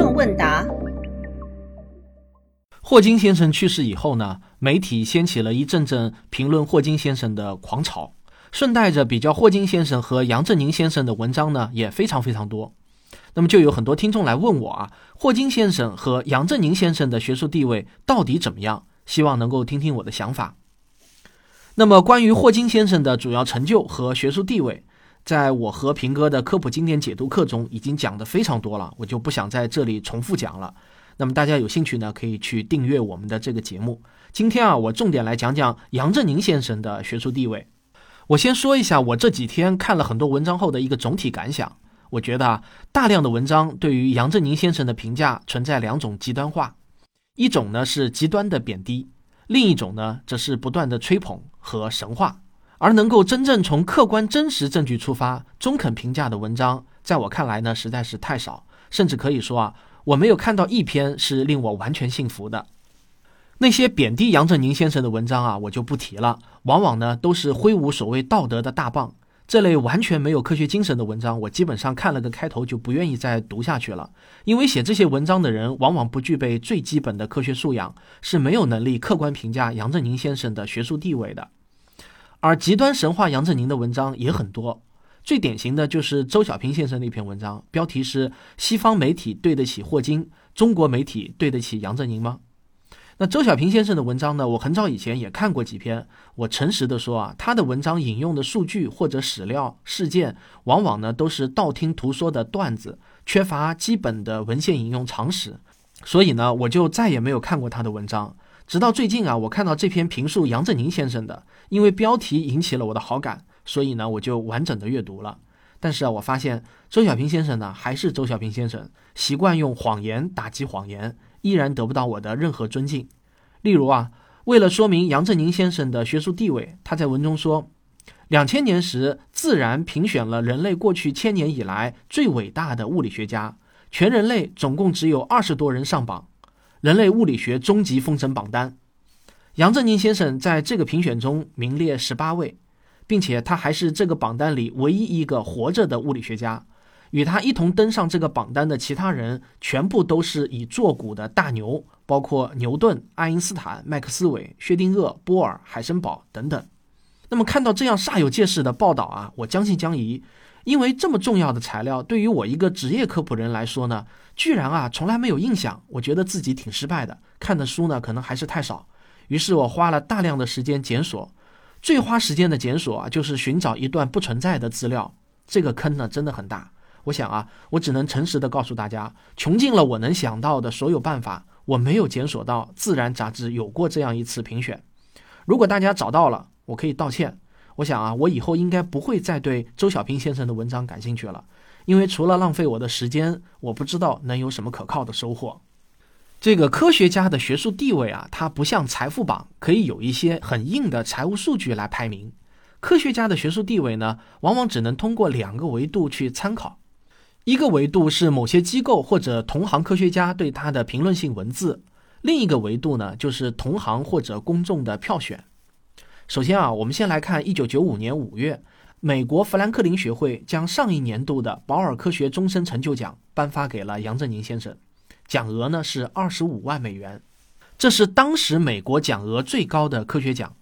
众问答：霍金先生去世以后呢，媒体掀起了一阵阵评论霍金先生的狂潮，顺带着比较霍金先生和杨振宁先生的文章呢也非常非常多。那么就有很多听众来问我啊，霍金先生和杨振宁先生的学术地位到底怎么样？希望能够听听我的想法。那么关于霍金先生的主要成就和学术地位。在我和平哥的科普经典解读课中已经讲的非常多了，我就不想在这里重复讲了。那么大家有兴趣呢，可以去订阅我们的这个节目。今天啊，我重点来讲讲杨振宁先生的学术地位。我先说一下我这几天看了很多文章后的一个总体感想。我觉得啊，大量的文章对于杨振宁先生的评价存在两种极端化，一种呢是极端的贬低，另一种呢则是不断的吹捧和神话。而能够真正从客观真实证据出发中肯评价的文章，在我看来呢，实在是太少，甚至可以说啊，我没有看到一篇是令我完全信服的。那些贬低杨振宁先生的文章啊，我就不提了，往往呢都是挥舞所谓道德的大棒。这类完全没有科学精神的文章，我基本上看了个开头就不愿意再读下去了，因为写这些文章的人往往不具备最基本的科学素养，是没有能力客观评价杨振宁先生的学术地位的。而极端神话杨振宁的文章也很多，最典型的就是周小平先生那篇文章，标题是“西方媒体对得起霍金，中国媒体对得起杨振宁吗？”那周小平先生的文章呢？我很早以前也看过几篇。我诚实的说啊，他的文章引用的数据或者史料事件，往往呢都是道听途说的段子，缺乏基本的文献引用常识，所以呢，我就再也没有看过他的文章。直到最近啊，我看到这篇评述杨振宁先生的，因为标题引起了我的好感，所以呢，我就完整的阅读了。但是啊，我发现周小平先生呢，还是周小平先生，习惯用谎言打击谎言，依然得不到我的任何尊敬。例如啊，为了说明杨振宁先生的学术地位，他在文中说，两千年时，《自然》评选了人类过去千年以来最伟大的物理学家，全人类总共只有二十多人上榜。人类物理学终极封神榜单，杨振宁先生在这个评选中名列十八位，并且他还是这个榜单里唯一一个活着的物理学家。与他一同登上这个榜单的其他人，全部都是已作古的大牛，包括牛顿、爱因斯坦、麦克斯韦、薛定谔、波尔、海森堡等等。那么看到这样煞有介事的报道啊，我将信将疑。因为这么重要的材料，对于我一个职业科普人来说呢，居然啊从来没有印象，我觉得自己挺失败的。看的书呢可能还是太少，于是我花了大量的时间检索。最花时间的检索啊，就是寻找一段不存在的资料。这个坑呢真的很大。我想啊，我只能诚实的告诉大家，穷尽了我能想到的所有办法，我没有检索到《自然》杂志有过这样一次评选。如果大家找到了，我可以道歉。我想啊，我以后应该不会再对周小平先生的文章感兴趣了，因为除了浪费我的时间，我不知道能有什么可靠的收获。这个科学家的学术地位啊，它不像财富榜可以有一些很硬的财务数据来排名。科学家的学术地位呢，往往只能通过两个维度去参考，一个维度是某些机构或者同行科学家对他的评论性文字，另一个维度呢，就是同行或者公众的票选。首先啊，我们先来看一九九五年五月，美国富兰克林学会将上一年度的保尔科学终身成就奖颁发给了杨振宁先生，奖额呢是二十五万美元，这是当时美国奖额最高的科学奖。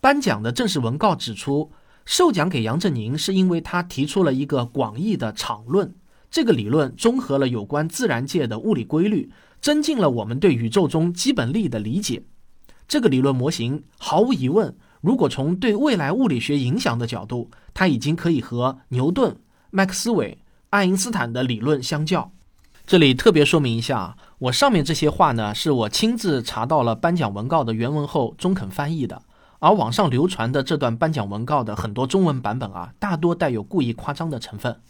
颁奖的正式文告指出，授奖给杨振宁是因为他提出了一个广义的场论，这个理论综合了有关自然界的物理规律，增进了我们对宇宙中基本力的理解。这个理论模型毫无疑问。如果从对未来物理学影响的角度，它已经可以和牛顿、麦克斯韦、爱因斯坦的理论相较。这里特别说明一下，我上面这些话呢，是我亲自查到了颁奖文告的原文后中肯翻译的。而网上流传的这段颁奖文告的很多中文版本啊，大多带有故意夸张的成分。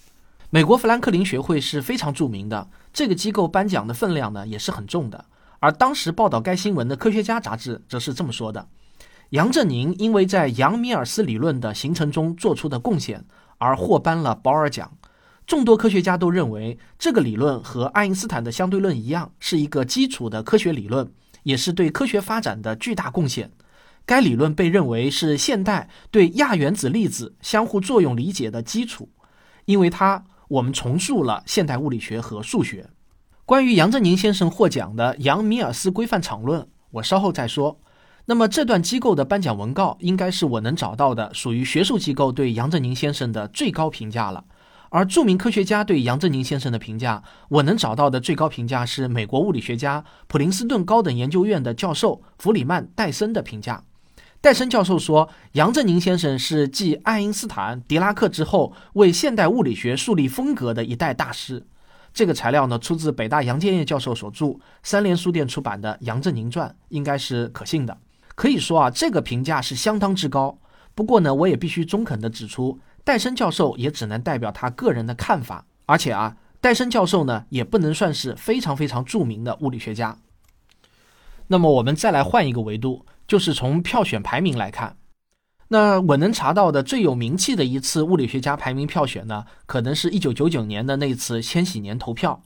美国富兰克林学会是非常著名的，这个机构颁奖的分量呢也是很重的。而当时报道该新闻的《科学家》杂志则是这么说的。杨振宁因为在杨米尔斯理论的形成中做出的贡献而获颁了保尔奖。众多科学家都认为，这个理论和爱因斯坦的相对论一样，是一个基础的科学理论，也是对科学发展的巨大贡献。该理论被认为是现代对亚原子粒子相互作用理解的基础，因为它我们重塑了现代物理学和数学。关于杨振宁先生获奖的杨米尔斯规范场论，我稍后再说。那么这段机构的颁奖文告，应该是我能找到的属于学术机构对杨振宁先生的最高评价了。而著名科学家对杨振宁先生的评价，我能找到的最高评价是美国物理学家普林斯顿高等研究院的教授弗里曼·戴森的评价。戴森教授说，杨振宁先生是继爱因斯坦、狄拉克之后，为现代物理学树立风格的一代大师。这个材料呢，出自北大杨建业教授所著、三联书店出版的《杨振宁传》，应该是可信的。可以说啊，这个评价是相当之高。不过呢，我也必须中肯地指出，戴森教授也只能代表他个人的看法。而且啊，戴森教授呢，也不能算是非常非常著名的物理学家。那么，我们再来换一个维度。就是从票选排名来看，那我能查到的最有名气的一次物理学家排名票选呢，可能是一九九九年的那次千禧年投票。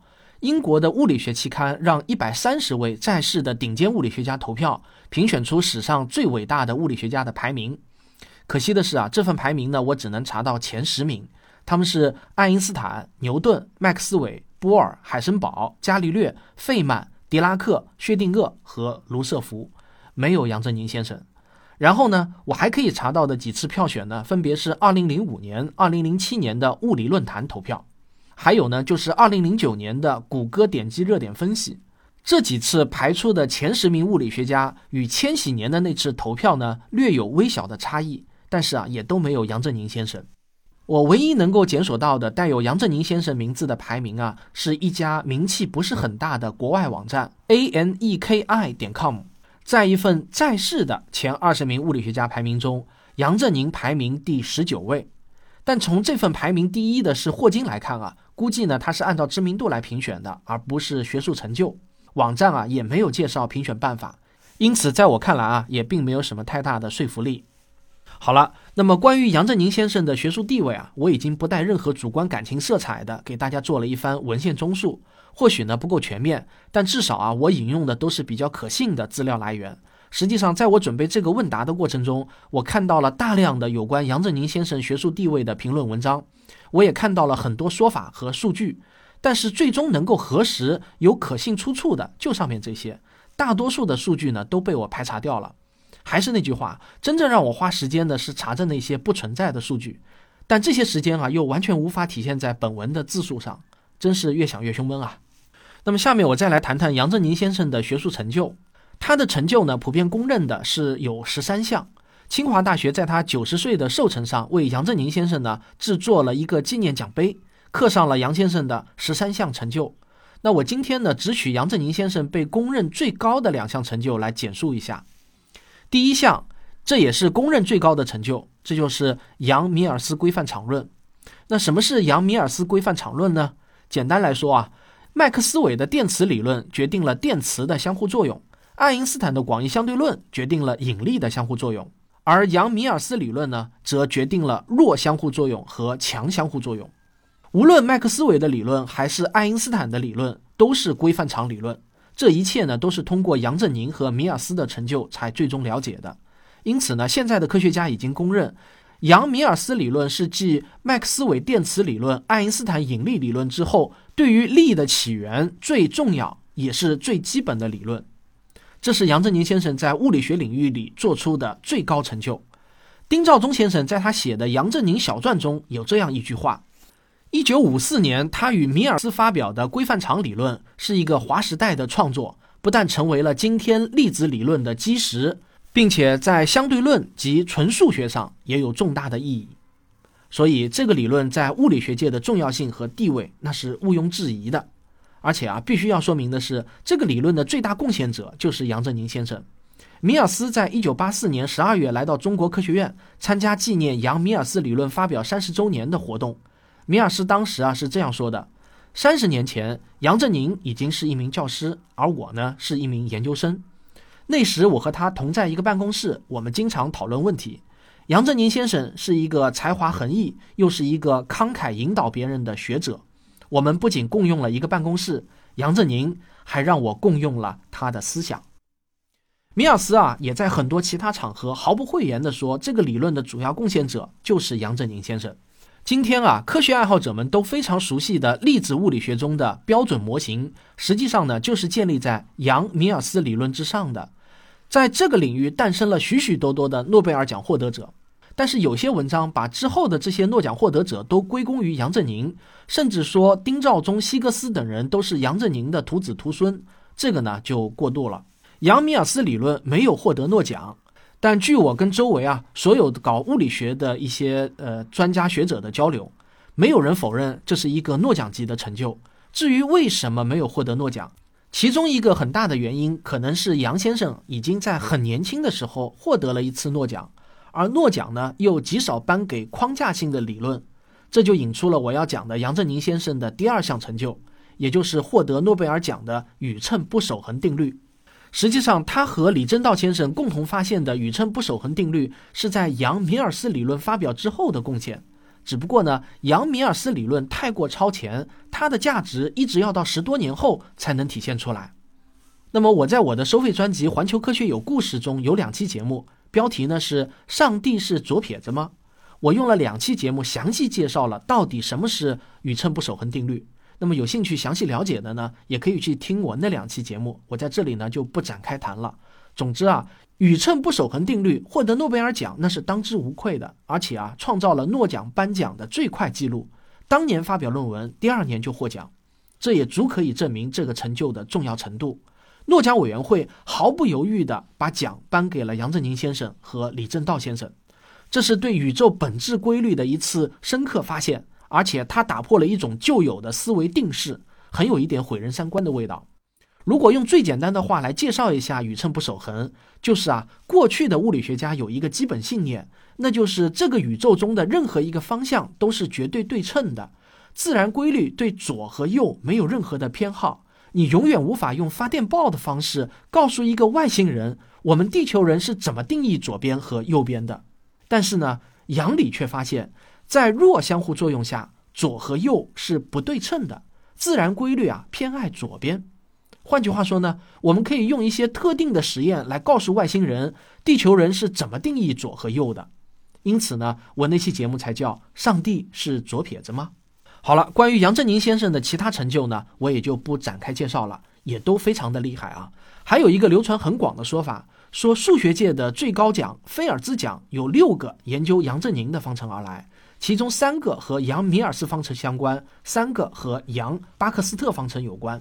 英国的物理学期刊让一百三十位在世的顶尖物理学家投票，评选出史上最伟大的物理学家的排名。可惜的是啊，这份排名呢，我只能查到前十名，他们是爱因斯坦、牛顿、麦克斯韦、波尔、海森堡、伽利略、费曼、狄拉克、薛定谔和卢瑟福。没有杨振宁先生，然后呢，我还可以查到的几次票选呢，分别是二零零五年、二零零七年的物理论坛投票，还有呢，就是二零零九年的谷歌点击热点分析。这几次排出的前十名物理学家与千禧年的那次投票呢，略有微小的差异，但是啊，也都没有杨振宁先生。我唯一能够检索到的带有杨振宁先生名字的排名啊，是一家名气不是很大的国外网站 a n e k i 点 com。在一份在世的前二十名物理学家排名中，杨振宁排名第十九位。但从这份排名第一的是霍金来看啊，估计呢他是按照知名度来评选的，而不是学术成就。网站啊也没有介绍评选办法，因此在我看来啊也并没有什么太大的说服力。好了，那么关于杨振宁先生的学术地位啊，我已经不带任何主观感情色彩的给大家做了一番文献综述。或许呢不够全面，但至少啊，我引用的都是比较可信的资料来源。实际上，在我准备这个问答的过程中，我看到了大量的有关杨振宁先生学术地位的评论文章，我也看到了很多说法和数据。但是最终能够核实有可信出处的，就上面这些。大多数的数据呢都被我排查掉了。还是那句话，真正让我花时间的是查证那些不存在的数据，但这些时间啊又完全无法体现在本文的字数上，真是越想越胸闷啊。那么下面我再来谈谈杨振宁先生的学术成就。他的成就呢，普遍公认的是有十三项。清华大学在他九十岁的寿辰上，为杨振宁先生呢制作了一个纪念奖杯，刻上了杨先生的十三项成就。那我今天呢，只取杨振宁先生被公认最高的两项成就来简述一下。第一项，这也是公认最高的成就，这就是杨米尔斯规范场论。那什么是杨米尔斯规范场论呢？简单来说啊。麦克斯韦的电磁理论决定了电磁的相互作用，爱因斯坦的广义相对论决定了引力的相互作用，而杨米尔斯理论呢，则决定了弱相互作用和强相互作用。无论麦克斯韦的理论还是爱因斯坦的理论，都是规范场理论。这一切呢，都是通过杨振宁和米尔斯的成就才最终了解的。因此呢，现在的科学家已经公认。杨米尔斯理论是继麦克斯韦电磁理论、爱因斯坦引力理论之后，对于力的起源最重要也是最基本的理论。这是杨振宁先生在物理学领域里做出的最高成就。丁肇中先生在他写的《杨振宁小传》中有这样一句话：一九五四年，他与米尔斯发表的规范场理论是一个划时代的创作，不但成为了今天粒子理论的基石。并且在相对论及纯数学上也有重大的意义，所以这个理论在物理学界的重要性和地位那是毋庸置疑的。而且啊，必须要说明的是，这个理论的最大贡献者就是杨振宁先生。米尔斯在一九八四年十二月来到中国科学院参加纪念杨米尔斯理论发表三十周年的活动。米尔斯当时啊是这样说的：三十年前，杨振宁已经是一名教师，而我呢是一名研究生。那时我和他同在一个办公室，我们经常讨论问题。杨振宁先生是一个才华横溢，又是一个慷慨引导别人的学者。我们不仅共用了一个办公室，杨振宁还让我共用了他的思想。米尔斯啊，也在很多其他场合毫不讳言地说，这个理论的主要贡献者就是杨振宁先生。今天啊，科学爱好者们都非常熟悉的粒子物理学中的标准模型，实际上呢，就是建立在杨米尔斯理论之上的。在这个领域诞生了许许多多的诺贝尔奖获得者。但是有些文章把之后的这些诺奖获得者都归功于杨振宁，甚至说丁肇中、希格斯等人都是杨振宁的徒子徒孙，这个呢就过度了。杨米尔斯理论没有获得诺奖。但据我跟周围啊所有搞物理学的一些呃专家学者的交流，没有人否认这是一个诺奖级的成就。至于为什么没有获得诺奖，其中一个很大的原因可能是杨先生已经在很年轻的时候获得了一次诺奖，而诺奖呢又极少颁给框架性的理论，这就引出了我要讲的杨振宁先生的第二项成就，也就是获得诺贝尔奖的宇称不守恒定律。实际上，他和李政道先生共同发现的宇称不守恒定律是在杨米尔斯理论发表之后的贡献。只不过呢，杨米尔斯理论太过超前，它的价值一直要到十多年后才能体现出来。那么，我在我的收费专辑《环球科学有故事》中有两期节目，标题呢是“上帝是左撇子吗？”我用了两期节目详细介绍了到底什么是宇称不守恒定律。那么有兴趣详细了解的呢，也可以去听我那两期节目，我在这里呢就不展开谈了。总之啊，宇称不守恒定律获得诺贝尔奖那是当之无愧的，而且啊创造了诺奖颁奖的最快记录，当年发表论文，第二年就获奖，这也足可以证明这个成就的重要程度。诺奖委员会毫不犹豫地把奖颁给了杨振宁先生和李政道先生，这是对宇宙本质规律的一次深刻发现。而且他打破了一种旧有的思维定式，很有一点毁人三观的味道。如果用最简单的话来介绍一下宇称不守恒，就是啊，过去的物理学家有一个基本信念，那就是这个宇宙中的任何一个方向都是绝对对称的，自然规律对左和右没有任何的偏好。你永远无法用发电报的方式告诉一个外星人，我们地球人是怎么定义左边和右边的。但是呢，杨理却发现。在弱相互作用下，左和右是不对称的，自然规律啊偏爱左边。换句话说呢，我们可以用一些特定的实验来告诉外星人，地球人是怎么定义左和右的。因此呢，我那期节目才叫“上帝是左撇子吗？”好了，关于杨振宁先生的其他成就呢，我也就不展开介绍了，也都非常的厉害啊。还有一个流传很广的说法，说数学界的最高奖菲尔兹奖有六个研究杨振宁的方程而来。其中三个和杨米尔斯方程相关，三个和杨巴克斯特方程有关。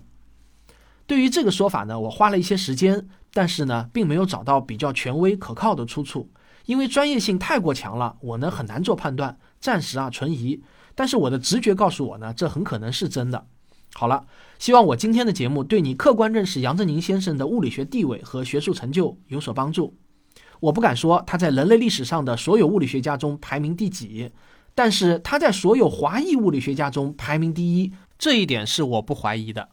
对于这个说法呢，我花了一些时间，但是呢，并没有找到比较权威可靠的出处，因为专业性太过强了，我呢很难做判断，暂时啊存疑。但是我的直觉告诉我呢，这很可能是真的。好了，希望我今天的节目对你客观认识杨振宁先生的物理学地位和学术成就有所帮助。我不敢说他在人类历史上的所有物理学家中排名第几。但是他在所有华裔物理学家中排名第一，这一点是我不怀疑的。